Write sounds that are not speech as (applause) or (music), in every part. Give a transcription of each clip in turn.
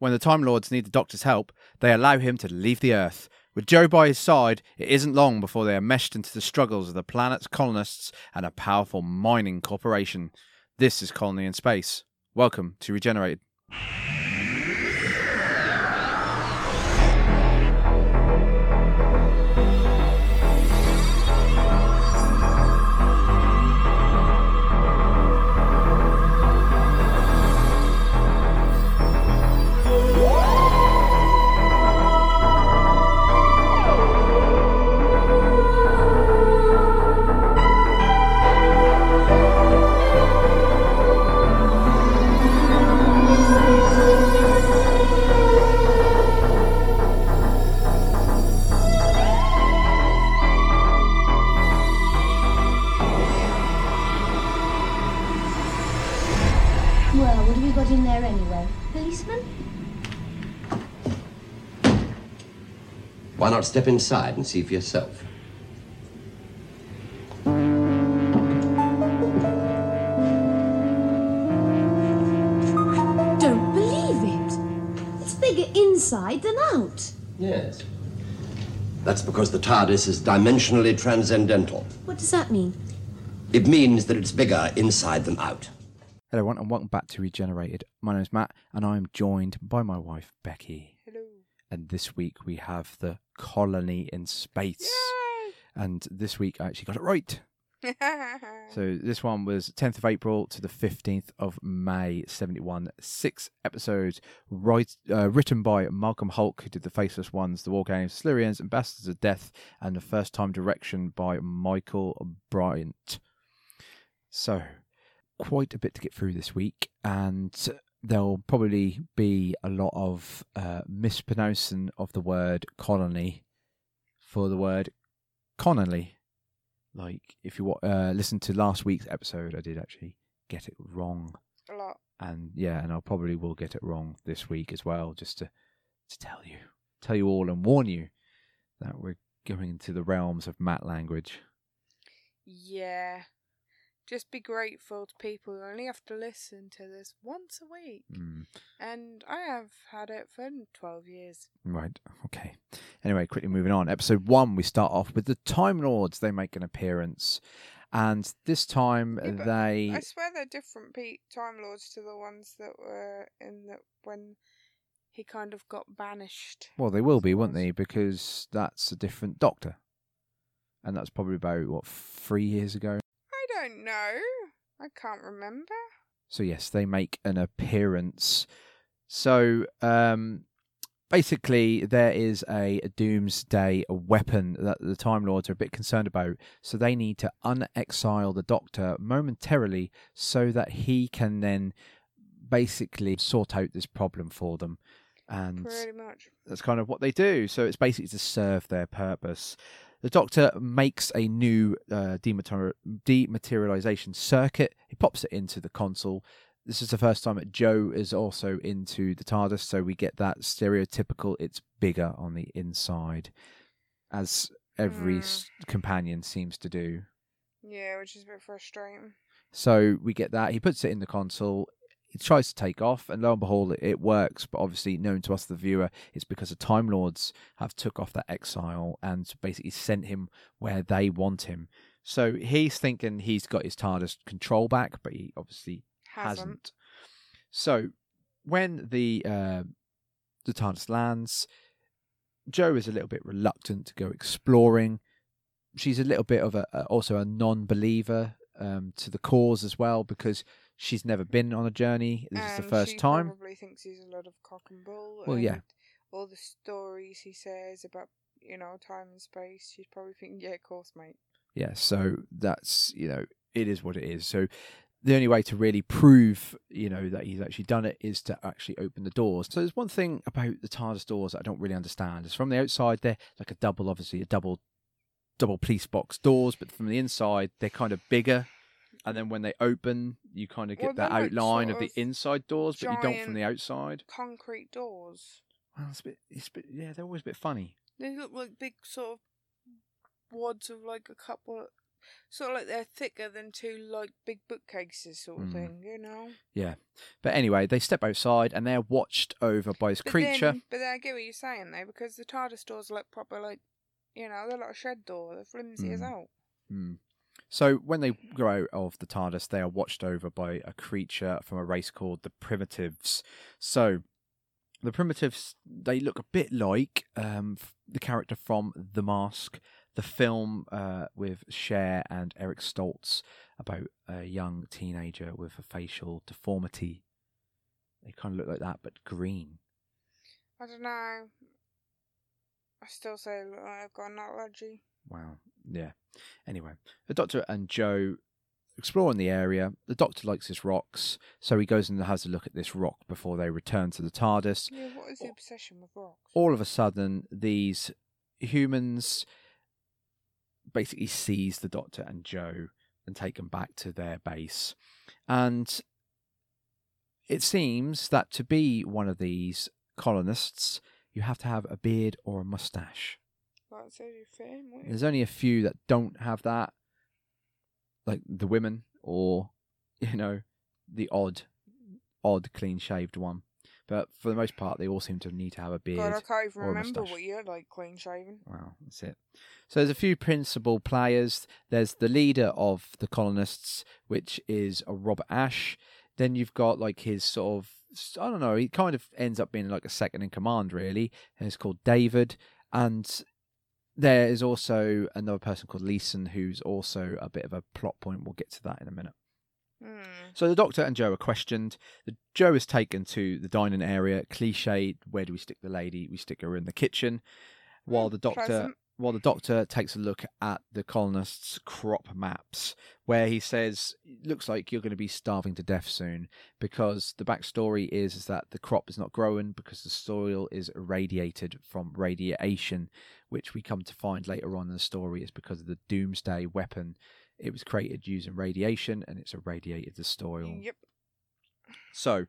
When the Time Lords need the Doctor's help, they allow him to leave the Earth. With Jo by his side, it isn't long before they are meshed into the struggles of the planet's colonists and a powerful mining corporation. This is Colony in Space. Welcome to Regenerated. Not step inside and see for yourself? Don't believe it. It's bigger inside than out. Yes. That's because the TARDIS is dimensionally transcendental. What does that mean? It means that it's bigger inside than out. Hello, everyone, and welcome back to Regenerated. My name is Matt, and I'm joined by my wife, Becky. Hello. And this week we have the Colony in Space. And this week I actually got it right. (laughs) So this one was 10th of April to the 15th of May, 71. Six episodes, right, uh, written by Malcolm Hulke, who did The Faceless Ones, The War Games, Silurians, Ambassadors of Death, and the first time direction by Michael Briant. So, quite a bit to get through this week, and there'll probably be a lot of uh, mispronouncing of the word colony for the word Connolly. Like if you uh, listen to last week's episode, I did actually get it wrong, a lot. and yeah, and I probably will get it wrong this week as well, just to to tell you, tell you all, and warn you that we're going into the realms of mat language. Yeah. Just be grateful to people who only have to listen to this once a week. Mm, And I have had it for 12 years. right, okay. Anyway, quickly moving on. Episode one, we start off with the Time Lords. They make an appearance, and this time Yeah, they I swear they're different pe- Time Lords to the ones that were in the when he kind of got banished. Well, they will be, won't they? Because that's a different doctor. And that's probably about, what, three years ago? I don't know. I can't remember. So, yes, they make an appearance. So, um, basically, there is a doomsday weapon that the Time Lords are a bit concerned about. So, they need to unexile the doctor momentarily so that he can then basically sort out this problem for them. And Pretty much. that's kind of what they do. So it's basically to serve their purpose. The Doctor makes a new uh, demater- dematerialization circuit. He pops it into the console. This is the first time that Jo is also into the TARDIS, so we get that stereotypical. It's bigger on the inside, as every Mm. s companion seems to do. Yeah, which is a bit frustrating. So we get that. He puts it in the console. He tries to take off, and lo and behold, it, it works. But obviously, known to us, the viewer, it's because the Time Lords have took off that exile and basically sent him where they want him. So he's thinking he's got his TARDIS control back, but he obviously Hasn't. hasn't. So when the uh, the TARDIS lands, Jo is a little bit reluctant to go exploring. She's a little bit of a, a also a non-believer um, to the cause as well because she's never been on a journey. This is the first she time. Probably thinks he's a lot of cock and bull. Well, yeah. All the stories he says about you know time and space. She's probably thinking, yeah, of course, mate. Yeah, so that's you know it is what it is. So the only way to really prove you know that he's actually done it is to actually open the doors. So there's one thing about the TARDIS doors that I don't really understand. Is from the outside they're like a double, obviously a double, double police box doors, but from the inside they're kind of bigger. And then when they open, you kind of get Well, that like outline sort of the inside doors, but you don't from the outside. Concrete doors. Well, it's a bit, it's a bit, yeah, they're always a bit funny. They look like big sort of wads of like a couple sort of like they're thicker than two like big bookcases sort of Mm. thing, you know. Yeah. But anyway, they step outside and they're watched over by this But creature. Then, but then I get what you're saying though, because the TARDIS doors look proper like, you know, they're like a shed door. They're flimsy as Mm. hell. Hmm. So when they grow out of the TARDIS, they are watched over by a creature from a race called the Primitives. So the Primitives, they look a bit like um, the character from The Mask, the film uh, with Cher and Eric Stoltz about a young teenager with a facial deformity. They kind of look like that, but green. I don't know. I still say I've got an allergy. Wow. Yeah. Anyway, the Doctor and Jo exploring the area. The Doctor likes his rocks, so he goes and has a look at this rock before they return to the TARDIS. Yeah, what is the obsession with rocks? All of a sudden, these humans basically seize the Doctor and Jo and take them back to their base. And it seems that to be one of these colonists, you have to have a beard or a mustache. Like, so you fit There's only a few that don't have that, like the women or (laughs) you know the odd, odd clean shaved one. But for the most part, they all seem to need to have a beard. God, I can't even remember what you're like clean shaven. Wow, that's it. So there's a few principal players. There's the leader of the colonists, which is a Robert Ash. Then you've got like his sort of I don't know. He kind of ends up being like a second in command, really. And it's called David, and there is also another person called Leeson, who's also a bit of a plot point. We'll get to that in a minute. Hmm. So the doctor and Jo are questioned. The, Jo is taken to the dining area. Cliche: Where do we stick the lady? We stick her in the kitchen. While Hmm, the doctor, pleasant. while the doctor takes a look at the colonists' crop maps, where he says, "Looks like you're going to be starving to death soon," because the backstory is, is that the crop is not growing because the soil is irradiated from radiation, which we come to find later on in the story is because of the doomsday weapon. It was created using radiation, and it's irradiated the soil. Yep. So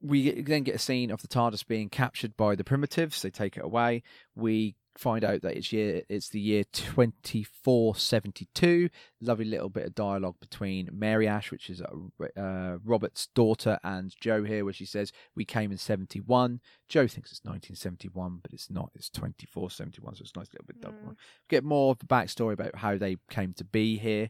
we then get a scene of the TARDIS being captured by the primitives. They take it away. We find out that it's year it's the year 2472 lovely little bit of dialogue between mary ash which is uh, robert's daughter and jo here where she says we came in 71 jo thinks it's 1971 but it's not. It's 2471 so it's a nice little bit double Mm. get more of the backstory about how they came to be here.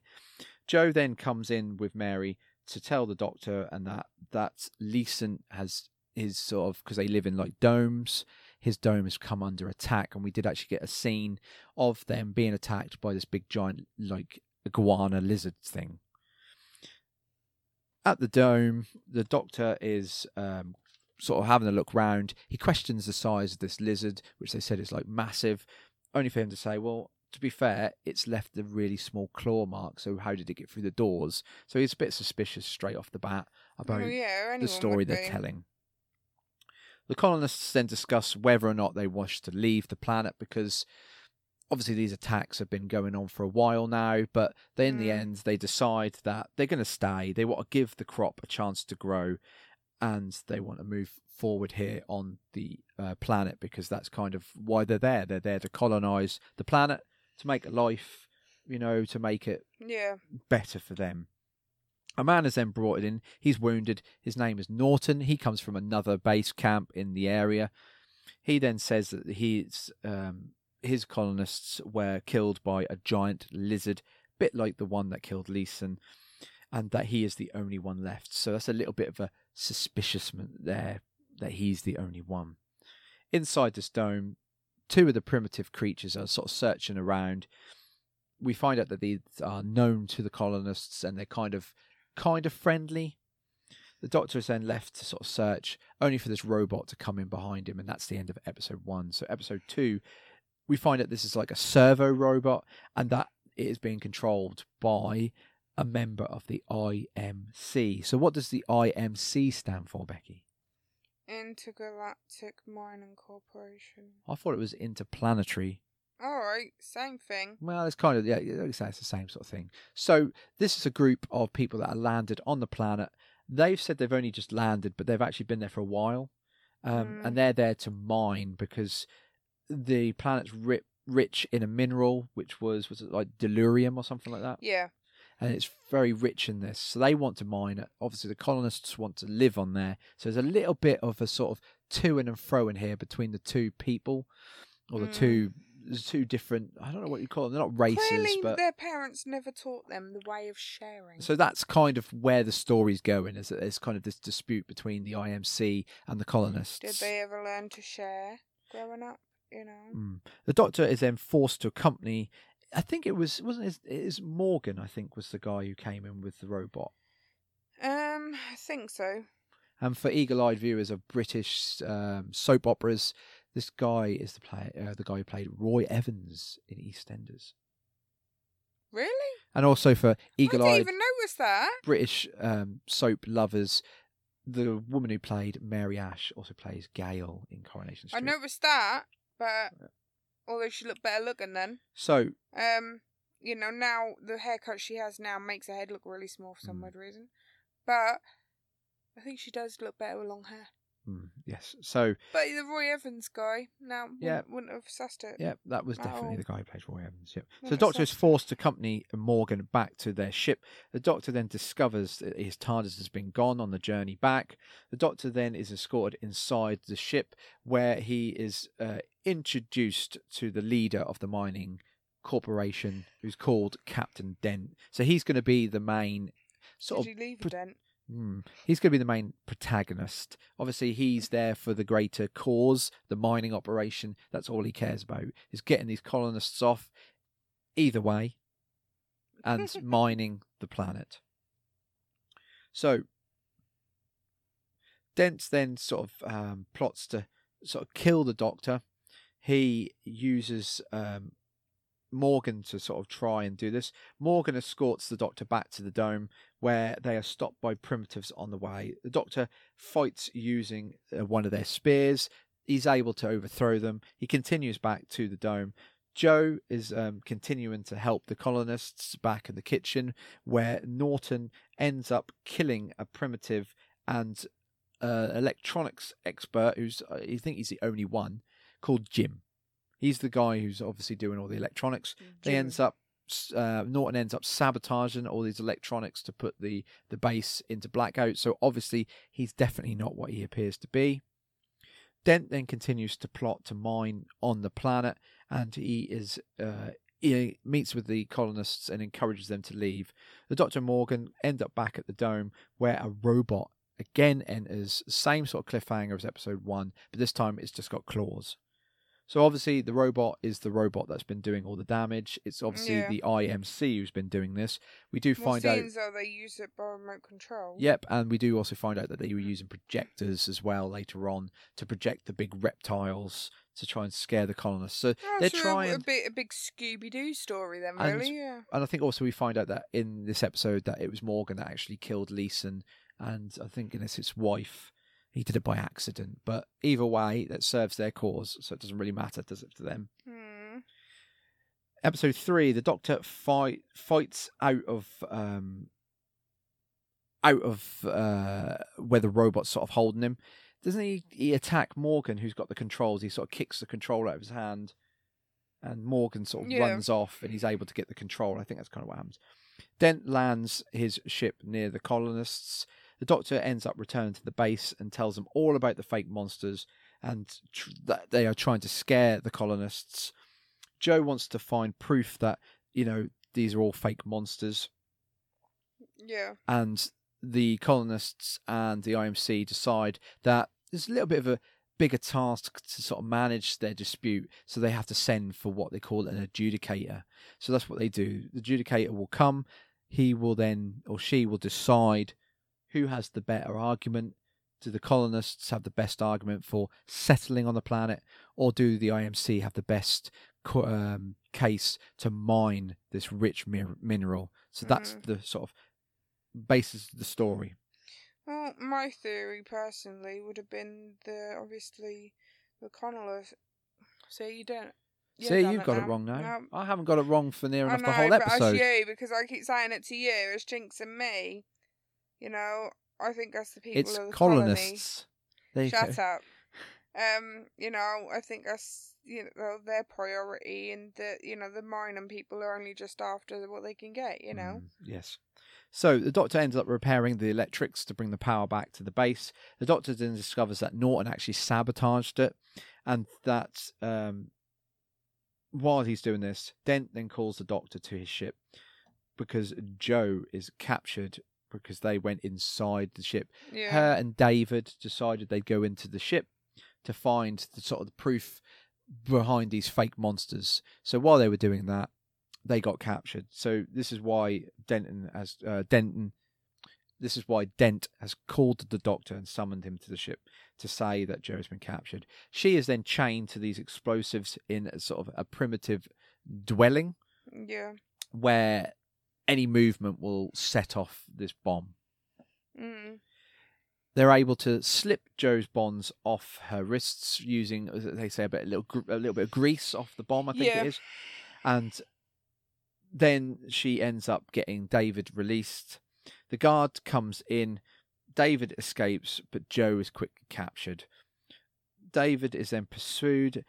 Jo then comes in with mary to tell the doctor and that that Leeson has his sort of because they live in like domes his dome has come under attack and we did actually get a scene of them being attacked by this big giant like iguana lizard thing. At the dome the doctor is um, sort of having a look round. He questions the size of this lizard which they said is like massive only for him to say well to be fair it's left a really small claw mark so how did it get through the doors? So he's a bit suspicious straight off the bat about oh, yeah, the story they're telling. The colonists then discuss whether or not they wish to leave the planet because obviously these attacks have been going on for a while now, but they, in the Mm. end they decide that they're going to stay. They want to give the crop a chance to grow and they want to move forward here on the uh, planet because that's kind of why they're there. They're there to colonize the planet, to make life, you know, to make it Yeah. better for them. A man is then brought in. He's wounded. His name is Norton. He comes from another base camp in the area. He then says that he's um, his colonists were killed by a giant lizard, bit like the one that killed Leeson, and that he is the only one left. So that's a little bit of a suspiciousness there that he's the only one. Inside this dome, two of the primitive creatures are sort of searching around we find out that these are known to the colonists and they're kind of kind of friendly. The doctor is then left to sort of search, only for this robot to come in behind him, and that's the end of episode one. So episode two, we find out this is like a servo robot, and that it is being controlled by a member of the IMC. So what does the IMC stand for, Becky? Intergalactic Mining Corporation. I thought it was interplanetary All right, same thing. Well, it's kind of yeah, like I say, it's the same sort of thing. So this is a group of people that are landed on the planet. They've said they've only just landed, but they've actually been there for a while, um, Mm. and they're there to mine because the planet's rip rich in a mineral, which was was it like delirium or something like that, Yeah. and it's very rich in this. So they want to mine it. Obviously, the colonists want to live on there. So there's a little bit of a sort of to and fro in here between the two people, or the Mm. two two different. I don't know what you call them. They're not races, Clearly, but their parents never taught them the way of sharing. So that's kind of where the story's going. Is that there's kind of this dispute between the IMC and the colonists. Did they ever learn to share growing up? You know. Mm. The Doctor is then forced to accompany. I think it was wasn't it, it is Morgan. I think was the guy who came in with the robot. Um, I think so. And for eagle-eyed viewers of British um, soap operas, this guy is the play, uh, the guy who played Roy Evans in EastEnders, Really? and also for eagle. I didn't eagle-eyed even notice that. British um, soap lovers, the woman who played Mary Ash also plays Gail in Coronation Street. I noticed that, but although she looked better looking then. So Um, you know, now the haircut she has now makes her head look really small for some Mm. weird reason. But I think she does look better with long hair. Mm, yes, so But the Roy Evans guy now Yeah. wouldn't, wouldn't have sussed it. yeah, that was definitely the guy who plays Roy Evans. Yep. So the Doctor is forced to accompany Morgan back to their ship. The Doctor then discovers that his TARDIS has been gone on the journey back. The Doctor then is escorted inside the ship, where he is uh, introduced to the leader of the mining corporation, who's called Captain Dent. So he's going to be the main sort Did of leave dent? Hmm. He's going to be the main protagonist. Obviously, he's there for the greater cause, the mining operation. That's all he cares about is getting these colonists off, either way, and (laughs) mining the planet. So, Dent then sort of um, plots to sort of kill the Doctor. He uses um, Morgan to sort of try and do this. Morgan escorts the Doctor back to the dome where they are stopped by primitives on the way. The Doctor fights using uh, one of their spears. He's able to overthrow them. He continues back to the dome. Jo is um, continuing to help the colonists back in the kitchen, where Norton ends up killing a primitive and uh, electronics expert, who's uh, I think he's the only one, called Jim. He's the guy who's obviously doing all the electronics. They Jim. ends up uh, Norton ends up sabotaging all these electronics to put the the base into blackout. So obviously he's definitely not what he appears to be. Dent then continues to plot to mine on the planet, and he is uh, he meets with the colonists and encourages them to leave. The Doctor and Morgan end up back at the dome, where a robot again enters. Same sort of cliffhanger as episode one, but this time it's just got claws. So obviously the robot is the robot that's been doing all the damage. It's obviously Yeah. the IMC who's been doing this. We do Well, find out. though they use it by remote control. Yep, and we do also find out that they were using projectors as well later on to project the big reptiles to try and scare the colonists. So Oh, they're so trying. a, bit a big Scooby Doo story then, And- really. Yeah. and I think also we find out that in this episode that it was Morgan that actually killed Leeson, and I think it's his wife. He did it by accident, but either way, that serves their cause, so it doesn't really matter, does it, to them? Hmm. Episode three, the Doctor fight fights out of um out of uh where the robot's sort of holding him. Doesn't he? He attack Morgan, who's got the controls. He sort of kicks the control out of his hand, and Morgan sort of Yeah. runs off, and he's able to get the control. I think that's kind of what happens. Dent lands his ship near the colonists. The Doctor ends up returning to the base and tells them all about the fake monsters and tr- that they are trying to scare the colonists. Jo wants to find proof that you know these are all fake monsters, Yeah. and the colonists and the IMC decide that there's a little bit of a bigger task to sort of manage their dispute, so they have to send for what they call an adjudicator. So that's what they do. The adjudicator will come. He will then, or she will decide who has the better argument. Do the colonists have the best argument for settling on the planet, or do the IMC have the best um, case to mine this rich mir- mineral? So that's Mhm. the sort of basis of the story. Well, my theory personally would have been the obviously the colonists. So you don't. you See, you've got it wrong now. No, I haven't got it wrong for near enough know, the whole but episode. it's you because I keep saying it to you. It's Jinx and me. You know, I think that's the people It's of the colony. colonists. You Shut go. up. Um, you know, I think us you know their priority, and that you know the mining people are only just after what they can get. You know. Mm, yes. So the Doctor ends up repairing the electrics to bring the power back to the base. The Doctor then discovers that Norton actually sabotaged it, and that um, while he's doing this, Dent then calls the Doctor to his ship because Jo is captured because they went inside the ship. Yeah. Her and David decided they'd go into the ship to find the sort of the proof behind these fake monsters. So while they were doing that, they got captured. So this is why Denton has uh, Denton. This is why Dent has called the doctor and summoned him to the ship to say that Jo's been captured. She is then chained to these explosives in a sort of a primitive dwelling Yeah. where any movement will set off this bomb. Mm. They're able to slip Jo's bonds off her wrists using, as they say, a bit a little a little bit of grease off the bomb. I think Yeah. it is, and then she ends up getting David released. The guard comes in. David escapes, but Jo is quickly captured. David is then pursued,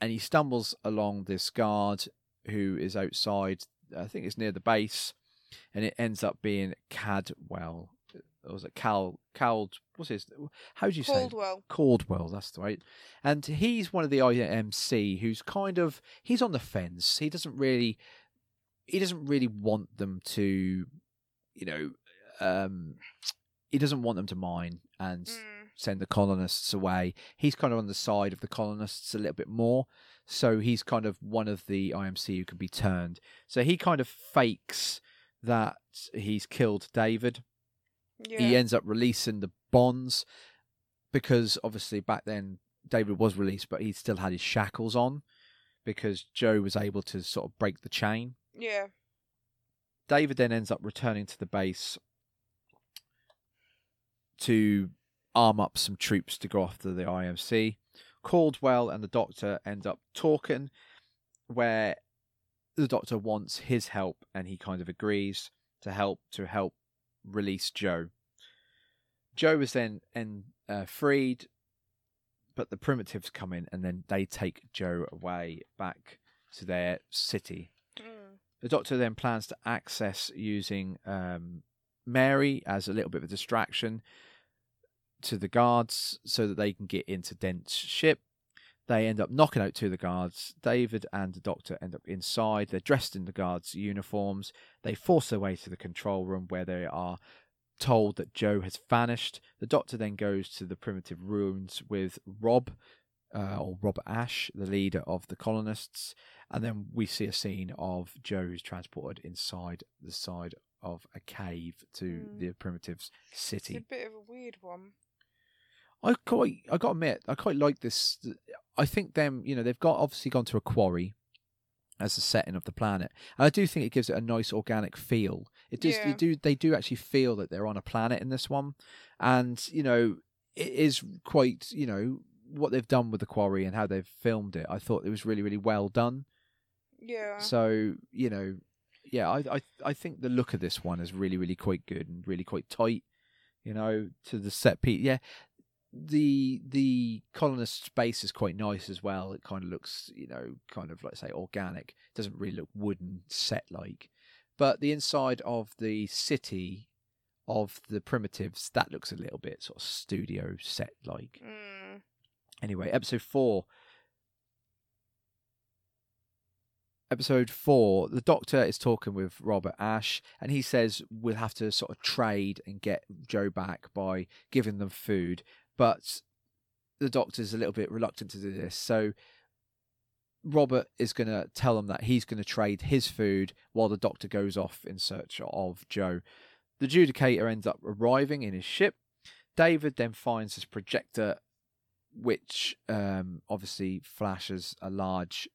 and he stumbles along this guard who is outside. I think it's near the base, and it ends up being Cadwell. Or was it Cal? Cal? What's his? How do you say? Caldwell. Caldwell, that's right. And he's one of the IMC who's kind of he's on the fence. He doesn't really he doesn't really want them to you know um he doesn't want them to mine and Mm. Send the colonists away. He's kind of on the side of the colonists a little bit more. So he's kind of one of the IMC who can be turned. So he kind of fakes that he's killed David Yeah. he ends up releasing the bonds because obviously back then David was released, but he still had his shackles on because Jo was able to sort of break the chain. yeah. David then ends up returning to the base to arm up some troops to go after the IMC. Caldwell and the Doctor end up talking, where the Doctor wants his help, and he kind of agrees to help to help release Jo. Jo is then and uh, freed, but the primitives come in, and then they take Jo away back to their city. Mm. The Doctor then plans to access using um, Mary as a little bit of a distraction to the guards so that they can get into Dent's ship. They end up knocking out two of the guards. David and the Doctor end up inside. They're dressed in the guards' uniforms. They force their way to the control room where they are told that Jo has vanished. The Doctor then goes to the primitive ruins with Rob, uh, or Robert Ash, the leader of the colonists, and then we see a scene of Jo who's transported inside the side of a cave to Mm. the primitives' city. It's a bit of a weird one. I quite, I got to admit, I quite like this. I think them, you know, they've got obviously gone to a quarry as the setting of the planet, and I do think it gives it a nice organic feel. It does, Yeah. you do, they do actually feel that they're on a planet in this one, and you know, it is quite, you know, what they've done with the quarry and how they've filmed it. I thought it was really, really well done. Yeah. So you know, yeah, I I I think the look of this one is really really quite good and really quite tight. You know, to the set piece. Yeah, the the colonist space is quite nice as well. It kind of looks, you know, kind of like say organic. It doesn't really look wooden set like. But the inside of the city of the primitives that looks a little bit sort of studio set like. Mm. Anyway, episode four. Episode four, the doctor is talking with Robert Ash, and he says we'll have to sort of trade and get Jo back by giving them food. But the doctor's a little bit reluctant to do this. So Robert is going to tell them that he's going to trade his food while the doctor goes off in search of Jo. The Judicator ends up arriving in his ship. David then finds his projector which um, obviously flashes a large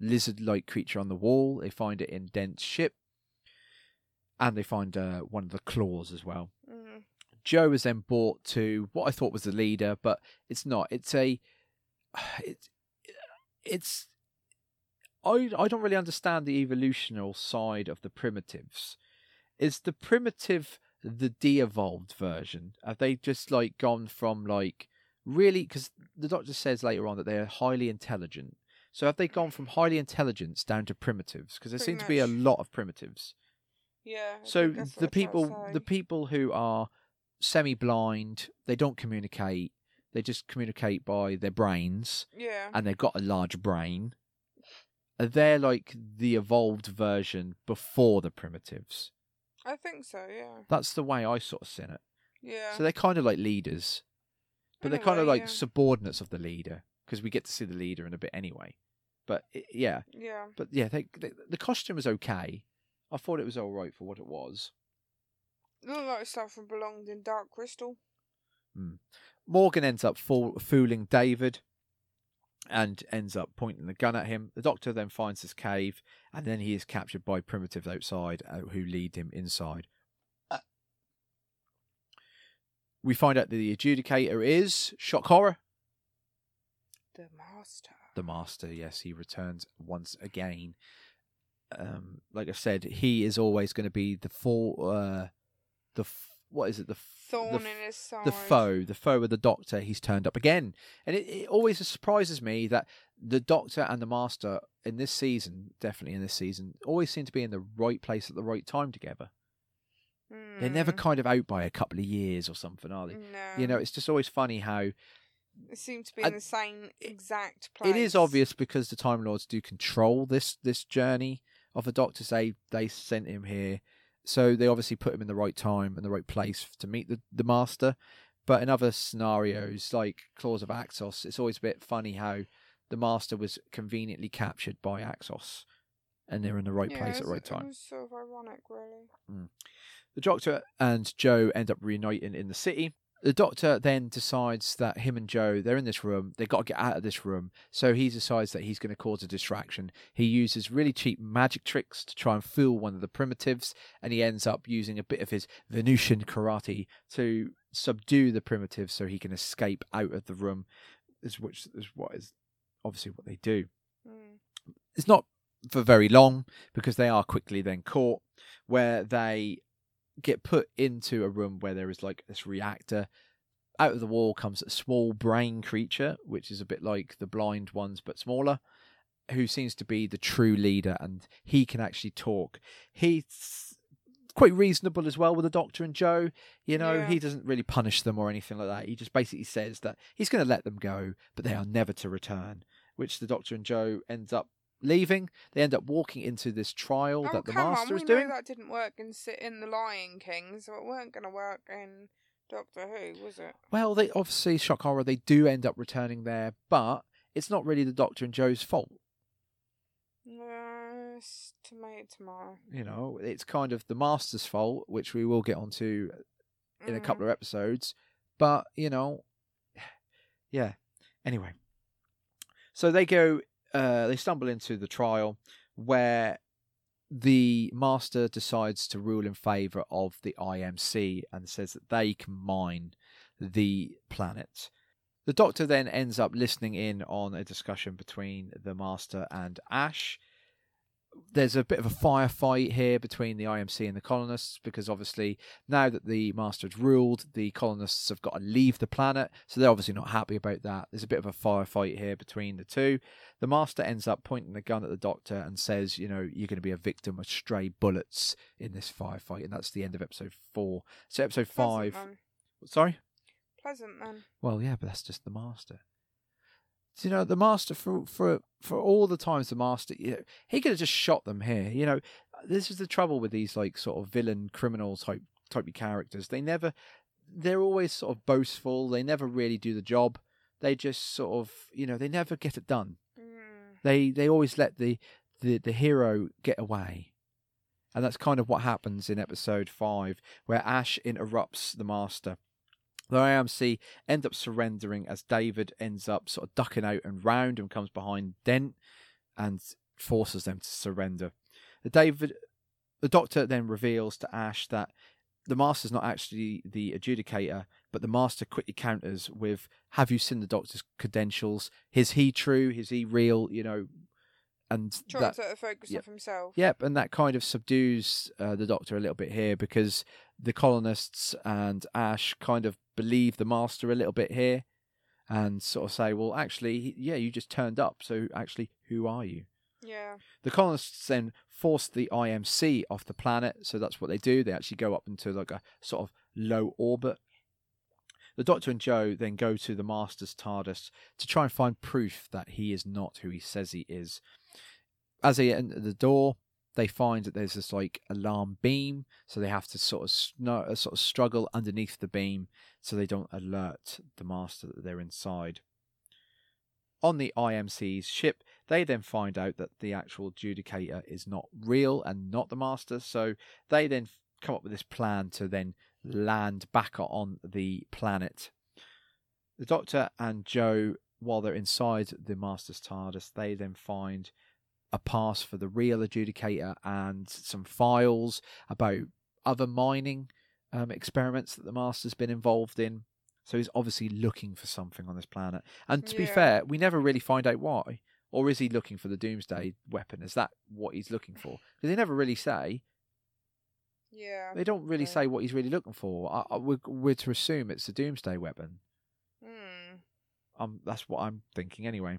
lizard-like creature on the wall. They find it in Dent's ship, and they find uh, one of the claws as well. Jo was then brought to what I thought was the leader, but it's not. It's a, (sighs) it's, it's. I I don't really understand the evolutional side of the primitives. Is the primitive the de-evolved version? Have they just like gone from like really because the doctor says later on that they're highly intelligent So have they gone from highly intelligence down to primitives? Because there Pretty seem to be a lot of primitives. Yeah. I So think that's what the they're trying to people, the people who are semi-blind, they don't communicate. They just communicate by their brains, Yeah. and they've got a large brain. They're like the evolved version before the primitives? I think so. Yeah. That's the way I sort of seen it. Yeah. So they're kind of like leaders, but In they're kind of like yeah. subordinates of the leader because we get to see the leader in a bit anyway. But i yeah, yeah. but yeah, they, they, the costume was okay. I thought it was all right for what it was. Looked like stuff that belonged in Dark Crystal. Morgan ends up fool, fooling David and ends up pointing the gun at him. The doctor then finds his cave and then he is captured by primitives outside uh, who lead him inside. Uh, we find out that the adjudicator is shock horror. The Master. The master, yes, he returns once again. Um, like I said, he is always going to be the full, uh, the what is it? The f- the Thorn in his side. the foe, the foe of the Doctor, he's turned up again. And it, it always surprises me that the Doctor and the Master in this season, definitely in this season, always seem to be in the right place at the right time together. They're never Mm, kind of out by a couple of years or something, are they? No. You know, it's just always funny how They seem to be I- in the same exact place. it is obvious because the Time Lords do control this this journey of the Doctor. Say they sent him here, so they obviously put him in the right time and the right place to meet the the Master. But in other scenarios, like Claws of Axos, it's always a bit funny how the Master was conveniently captured by Axos, and they're in the right Yeah, place at the right time. It was sort of ironic, really. Mm. The Doctor and Jo end up reuniting in the city. The Doctor then decides that him and Jo, they're in this room, they've got to get out of this room. So he decides that he's going to cause a distraction. He uses really cheap magic tricks to try and fool one of the primitives, and he ends up using a bit of his Venusian karate to subdue the primitives so he can escape out of the room, which is what is obviously what they do Mm. it's not for very long because they are quickly then caught where they get put into a room where there is like this reactor. Out of the wall comes a small brain creature which is a bit like the blind ones but smaller who seems to be the true leader and he can actually talk. He's quite reasonable as well with the doctor and jo you know? Yeah. he doesn't really punish them or anything like that. He just basically says that he's going to let them go but they are never to return which the doctor and jo ends up leaving they end up walking into this trial Oh, that the master on, is doing that didn't work in Sit in the Lion King, so it weren't going to work in Doctor Who, was it? well they obviously shock horror they do end up returning there but it's not really the doctor and jo's fault No, it's tomato tomato. you know it's kind of the master's fault which we will get onto in a Mm. couple of episodes but you know (sighs) yeah anyway so they go uh they stumble into the trial where the master decides to rule in favor of the IMC and says that they can mine the planet. The doctor then ends up listening in on a discussion between the master and Ash. There's a bit of a firefight here between the IMC and the colonists because obviously now that the master has ruled, the colonists have got to leave the planet, so they're obviously not happy about that. There's a bit of a firefight here between the two. The master ends up pointing the gun at the doctor and says, "You know, you're going to be a victim of stray bullets in this firefight," and that's the end of episode four. So episode Pleasant, five. then. Sorry. Pleasant man. Well, yeah, but that's just the master. You know, the master for for for all the times the master, you know, he could have just shot them here. You know, this is the trouble with these like sort of villain criminal type type of characters. They never, they're always sort of boastful. They never really do the job. They just sort of, you know, they never get it done. Mm. They they always let the the the hero get away. And that's kind of what happens in episode five, where Ash interrupts the master. The IMC end up surrendering as David ends up sort of ducking out and round and comes behind Dent and forces them to surrender. The David the doctor then reveals to Ash that the master's not actually the adjudicator, but the master quickly counters with, Have you seen the doctor's credentials? Is he true? Is he real? You know, and Trying that to focus yep. himself. Yep, and that kind of subdues uh, the Doctor a little bit here because the colonists and Ash kind of believe the Master a little bit here, and sort of say, well, actually, yeah, you just turned up. So actually, who are you? Yeah. The colonists then force the IMC off the planet, so that's what they do. They actually go up into like a sort of low orbit. The Doctor and Jo then go to the Master's TARDIS to try and find proof that he is not who he says he is. As they enter the door, they find that there's this like alarm beam, so they have to sort of uh, sort of struggle underneath the beam so they don't alert the Master that they're inside. On the IMC's ship, they then find out that the actual adjudicator is not real and not the master, so they then come up with this plan to then land back on the planet. The Doctor and Jo, while they're inside the Master's TARDIS, they then find a pass for the real adjudicator and some files about other mining um, experiments that the Master's been involved in. So he's obviously looking for something on this planet. And to be fair, we never really find out why. Or is he looking for the Doomsday weapon? Is that what he's looking for? (sighs) Because they never really say. Yeah. They don't really Yeah. say what he's really looking for. I, I, we're, we're to assume it's the Doomsday weapon. Hmm. Um, that's what I'm thinking anyway.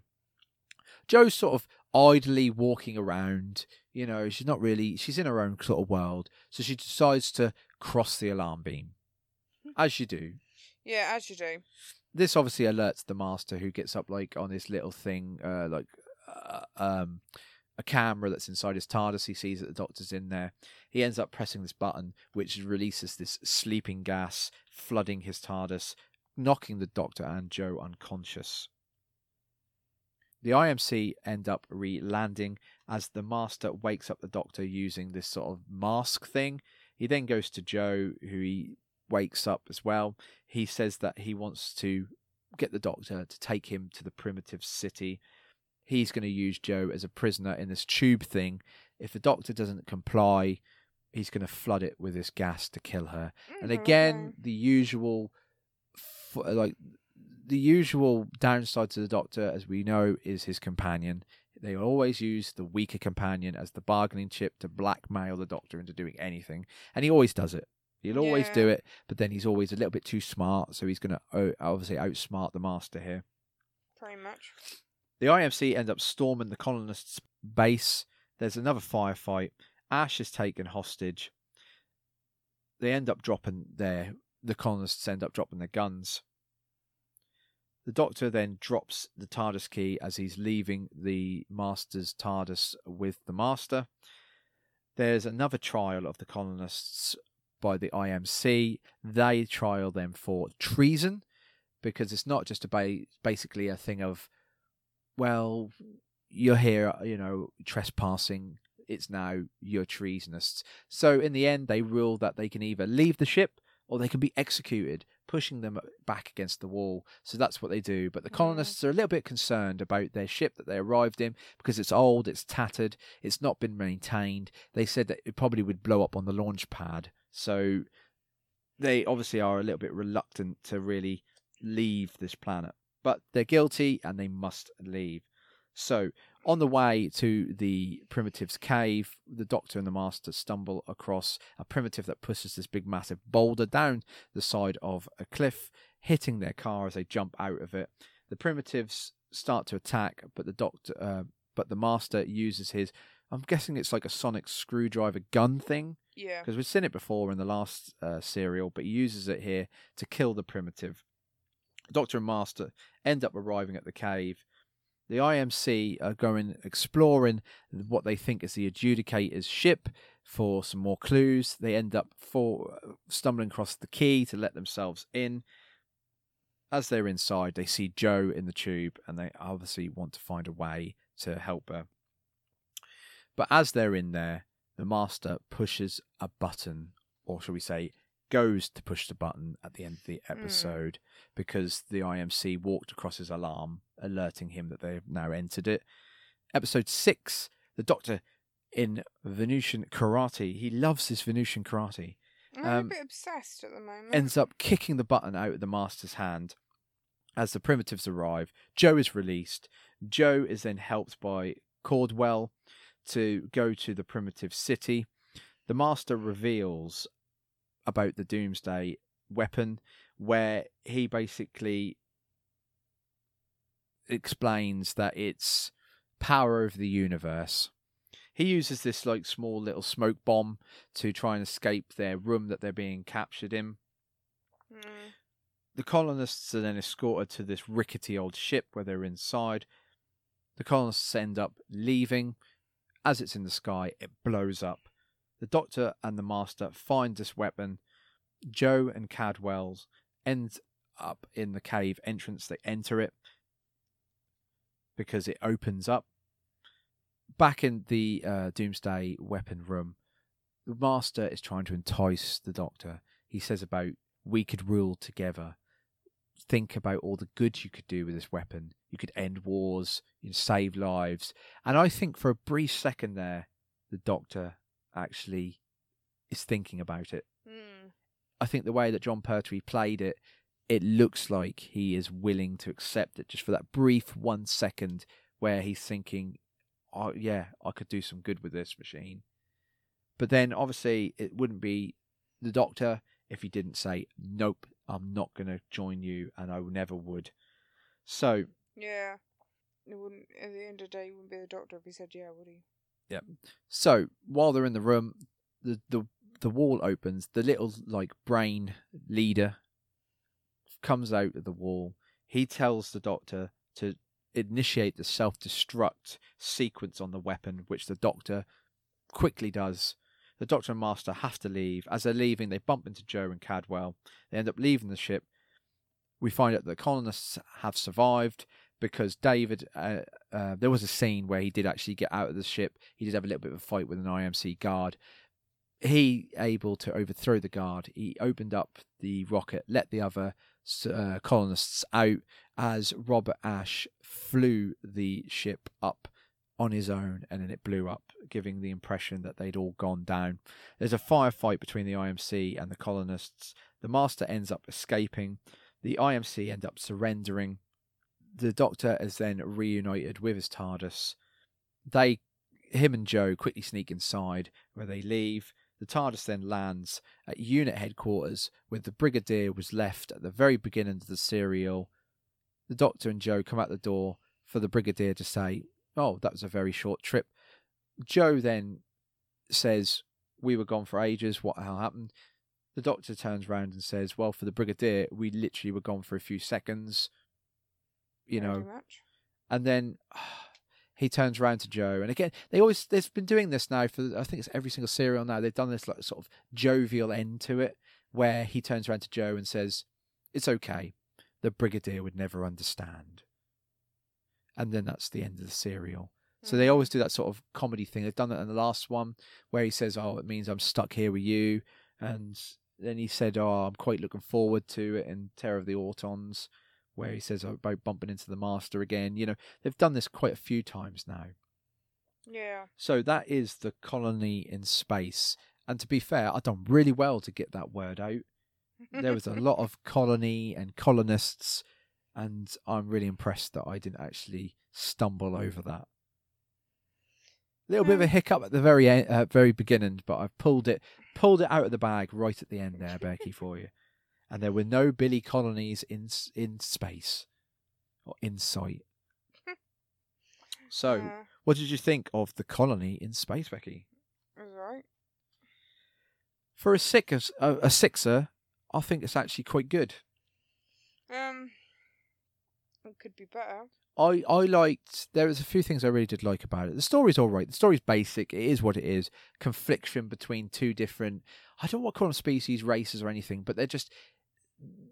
Jo's sort of idly walking around. You know, she's not really. She's in her own sort of world, so she decides to cross the alarm beam, as you do. Yeah, as you do. This obviously alerts the master, who gets up like on this little thing, uh, like uh, um, a camera that's inside his TARDIS. He sees that the doctor's in there. He ends up pressing this button, which releases this sleeping gas, flooding his TARDIS, knocking the doctor and Jo unconscious. The IMC end up re landing as the Master wakes up the Doctor using this sort of mask thing. He then goes to Jo, who he wakes up as well. He says that he wants to get the Doctor to take him to the primitive city. He's going to use Jo as a prisoner in this tube thing. If the Doctor doesn't comply, he's going to flood it with this gas to kill her. And Mm, again, the usual, like the usual downside to the Doctor, as we know, is his companion. They always use the weaker companion as the bargaining chip to blackmail the Doctor into doing anything, and he always does it. He'll always do it, but then he's always a little bit too smart, so he's going to obviously outsmart the Master here. Pretty much. The IMC end up storming the colonists' base. There's another firefight. Ash is taken hostage. They end up dropping their. The colonists end up dropping their guns. The Doctor then drops the TARDIS key as he's leaving the Master's TARDIS with the Master. There's another trial of the colonists by the IMC. They trial them for treason because it's not just a ba- basically a thing of well, you're here, you know, trespassing. It's now you're treasonous. So in the end, they rule that they can either leave the ship or they can be executed, pushing them back against the wall. So that's what they do. But the Mm. colonists are a little bit concerned about their ship that they arrived in because it's old, it's tattered, it's not been maintained. They said that it probably would blow up on the launch pad. So they obviously are a little bit reluctant to really leave this planet but they're guilty and they must leave. So, on the way to the primitive's cave, the doctor and the master stumble across a primitive that pushes this big, massive boulder down the side of a cliff, hitting their car as they jump out of it. The primitives start to attack, but the doctor, uh, but the master uses his. I'm guessing it's like a sonic screwdriver gun thing Yeah. because we've seen it before in the last uh, serial, but he uses it here to kill the primitive. Doctor and Master end up arriving at the cave. The IMC are going exploring what they think is the adjudicator's ship for some more clues. They end up for stumbling across the key to let themselves in. As they're inside, they see Jo in the tube and they obviously want to find a way to help her. But as they're in there, the master pushes a button, or shall we say, goes to push the button at the end of the episode because the IMC walked across his alarm, alerting him that they have now entered it. Episode six, the Doctor in Venusian karate. He loves this Venusian karate. I'm Um, a bit obsessed at the moment. Ends up kicking the button out of the Master's hand. As the primitives arrive, Jo is released. Jo is then helped by Cordwell to go to the primitive city. The Master reveals about the Doomsday weapon, where he basically explains that it's power over the universe. He uses this like small little smoke bomb to try and escape their room that they're being captured in. Mm. The colonists are then escorted to this rickety old ship where they're inside. The colonists end up leaving. As it's in the sky, it blows up. The Doctor and the Master find this weapon. Jo and Caldwell's end up in the cave entrance. They enter it because it opens up. Back in the uh, Doomsday weapon room, the Master is trying to entice the Doctor. He says about we could rule together. Think about all the good you could do with this weapon. You could end wars, you save lives. And I think for a brief second there, the Doctor actually is thinking about it. Mm. I think the way that Jon Pertwee played it, it looks like he is willing to accept it just for that brief one second where he's thinking, oh, yeah, I could do some good with this machine. But then obviously it wouldn't be the doctor if he didn't say, nope, I'm not going to join you and I never would. So Yeah. It wouldn't. At the end of the day, he wouldn't be the doctor if he said yeah, would he? So while they're in the room, the the the wall opens. The little like brain leader comes out of the wall. He tells the doctor to initiate the self destruct sequence on the weapon, which the doctor quickly does. The doctor and master have to leave. As they're leaving, they bump into Jo and Caldwell. They end up leaving the ship. We find out that the colonists have survived because David, uh, uh, there was a scene where he did actually get out of the ship. He did have a little bit of a fight with an IMC guard. He able to overthrow the guard. He opened up the rocket, let the other uh, colonists out as Robert Ashe flew the ship up on his own and then it blew up, giving the impression that they'd all gone down. There's a firefight between the IMC and the colonists. The master ends up escaping. The IMC end up surrendering. The doctor is then reunited with his TARDIS. They, him and Jo, quickly sneak inside where they leave. The TARDIS then lands at unit headquarters where the Brigadier was left at the very beginning of the serial. The Doctor and Jo come out the door for the Brigadier to say, Oh, that was a very short trip. Jo then says, We were gone for ages. What hell happened? The Doctor turns around and says, Well, for the Brigadier, we literally were gone for a few seconds. You know, and then (sighs) he turns around to Jo, and again they always they've been doing this now for I think it's every single serial now. They've done this like sort of jovial end to it, where he turns around to Jo and says, "It's okay, the Brigadier would never understand," and then that's the end of the serial. So they Mhm. always do that sort of comedy thing. They've done that in the last one where he says, "Oh, it means I'm stuck here with you," and then he said, "Oh, I'm quite looking forward to it." in Terror of the Autons, where he says about bumping into the Master again. You know, they've done this quite a few times now. Yeah. So that is the colony in space. And to be fair, I've done really well to get that word out. There was a lot of (laughs) colony and colonists, and I'm really impressed that I didn't actually stumble over that. Little bit of a Um, hiccup at the very end, uh, very beginning, but I've pulled it pulled it out of the bag right at the end there, Becky, for you. And there were no Billy colonies in in space or in sight. (laughs) So, Yeah, what did you think of the colony in space, Becky? alright. For a six a, a sixer, I think it's actually quite good. Um, it could be better. I, I liked there was a few things I really did like about it. The story's all right. The story's basic. It is what it is. Confliction between two different I don't want to call them species, races, or anything, but they're just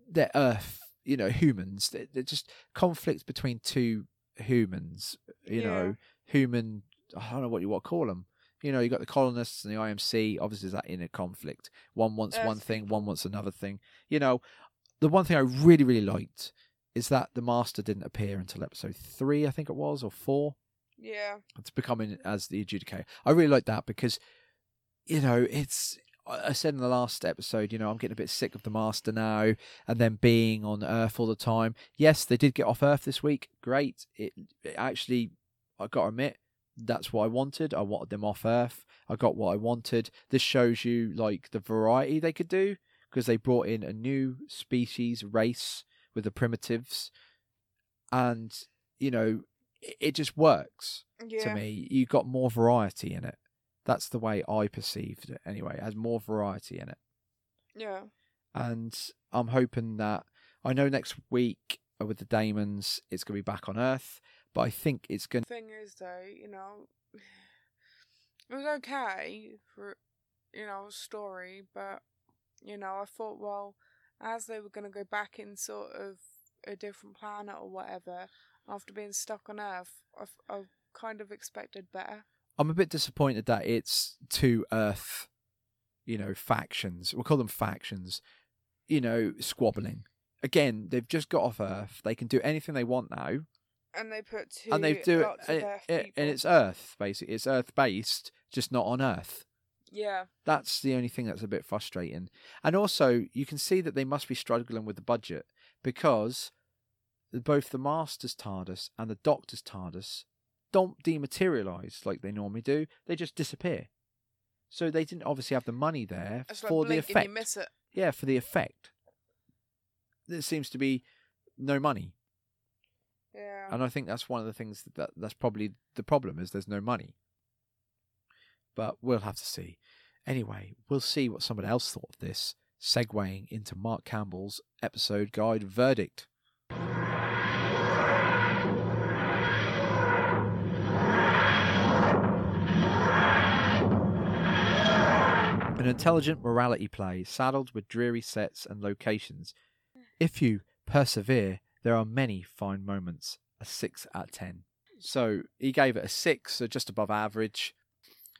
they're Earth, you know, humans. They're, they're just conflict between two humans. You Yeah. know, human. I don't know what you want to call them. You know, you got the colonists and the IMC. Obviously, that in a conflict? One wants one thing, one wants another thing. You know, the one thing I really, really liked is that the master didn't appear until episode three, I think it was, or four. Yeah. It's becoming as the adjudicator. I really like that because, you know, it's. I said in the last episode, you know, I'm getting a bit sick of the master now, and then being on Earth all the time. Yes, they did get off Earth this week. Great. It, it actually, I got to admit, that's what I wanted. I wanted them off Earth. I got what I wanted. This shows you like the variety they could do because they brought in a new species race with the primitives, and you know, it, it just works Yeah. to me. You got more variety in it. That's the way I perceived it anyway. It has more variety in it. Yeah. And I'm hoping that I know next week with the Damons it's going to be back on Earth, but I think it's going Thing is, though, you know, (sighs) it was okay for, you know, a story, but, you know, I thought, well, as they were going to go back in sort of a different planet or whatever, after being stuck on Earth, I, I kind of expected better. I'm a bit disappointed that it's two Earth, you know, factions. We'll call them factions. You know, squabbling. Again, they've just got off Earth. They can do anything they want now, And they put two and they do it, and, it- and it's Earth basically. It's Earth based, just not on Earth. yeah, That's the only thing that's a bit frustrating. And also, you can see that they must be struggling with the budget because both the Master's TARDIS and the Doctor's TARDIS don't dematerialize like they normally do. They just disappear. So they didn't obviously have the money there it's like for the effect. you miss it. Yeah, for the effect. There seems to be no money, Yeah. and I think that's one of the things that, that that's probably the problem is there's no money. But we'll have to see. Anyway, we'll see what somebody else thought of this, segueing into Mark Campbell's episode guide verdict. An intelligent morality play saddled with dreary sets and locations. If you persevere, there are many fine moments. A 6 out of 10. So he gave it a 6, so just above average.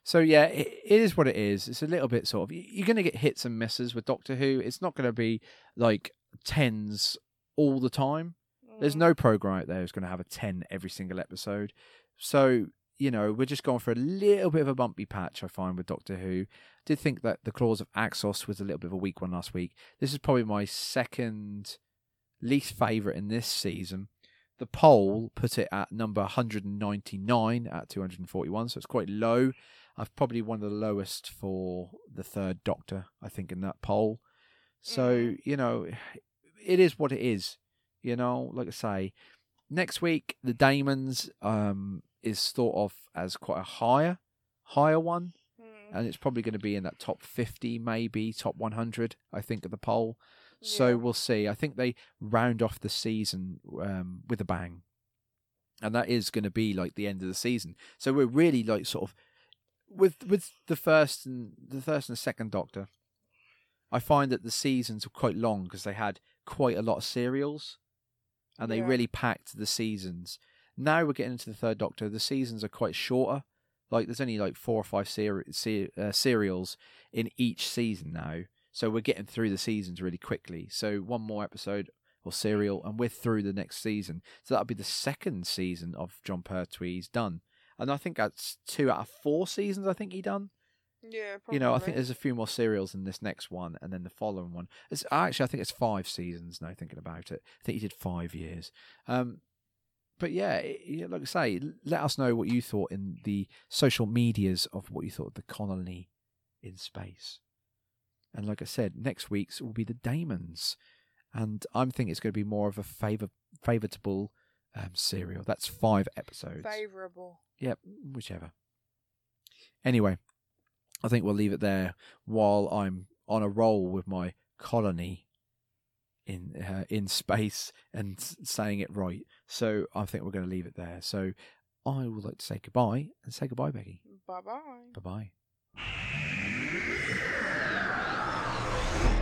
So yeah, it, it is what it is. It's a little bit sort of you're going to get hits and misses with Doctor Who. It's not going to be like tens all the time. There's Mm. no program out there who's going to have a 10 every single episode. So, you know, we're just going for a little bit of a bumpy patch, I find, with Doctor Who. Did think that the Claws of Axos was a little bit of a weak one last week. This is probably my second least favourite in this season. The poll put it at number 199 at 241, so it's quite low. I've probably one of the lowest for the third Doctor, I think, in that poll. So, Mhm. you know, it is what it is. You know, like I say, next week the Damons um is thought of as quite a higher higher one, Mm. and it's probably going to be in that top fifty, maybe top one hundred. I think of the poll. So we'll see. I think they round off the season um, with a bang, and that is going to be like the end of the season. So we're really like sort of with with the first and the first and the second Doctor. I find that the seasons were quite long because they had quite a lot of serials, and they Yeah. really packed the seasons. Now we're getting into the third Doctor. The seasons are quite shorter. Like there's only like four or five ser- ser- uh, serials in each season now, so we're getting through the seasons really quickly. So one more episode or serial, and we're through the next season. So that'll be the second season of Jon Pertwee's done, and I think that's two out of four seasons. I think he done. Yeah, probably. You know, I think there's a few more serials in this next one, and then the following one. It's actually I think it's five seasons now. Thinking about it, I think he did five years. Um, but yeah, like I say, let us know what you thought in the social medias of what you thought of the colony in space. And like I said, next week's will be the Damons, and I'm thinking it's going to be more of a favor favorable um, serial. That's five episodes. favourable. Yep, whichever. Anyway, I think we'll leave it there while I'm on a roll with my colony in uh, in space and saying it right. So I think we're going to leave it there. So I would like to say goodbye and say goodbye, Becky. Bye bye. Bye bye.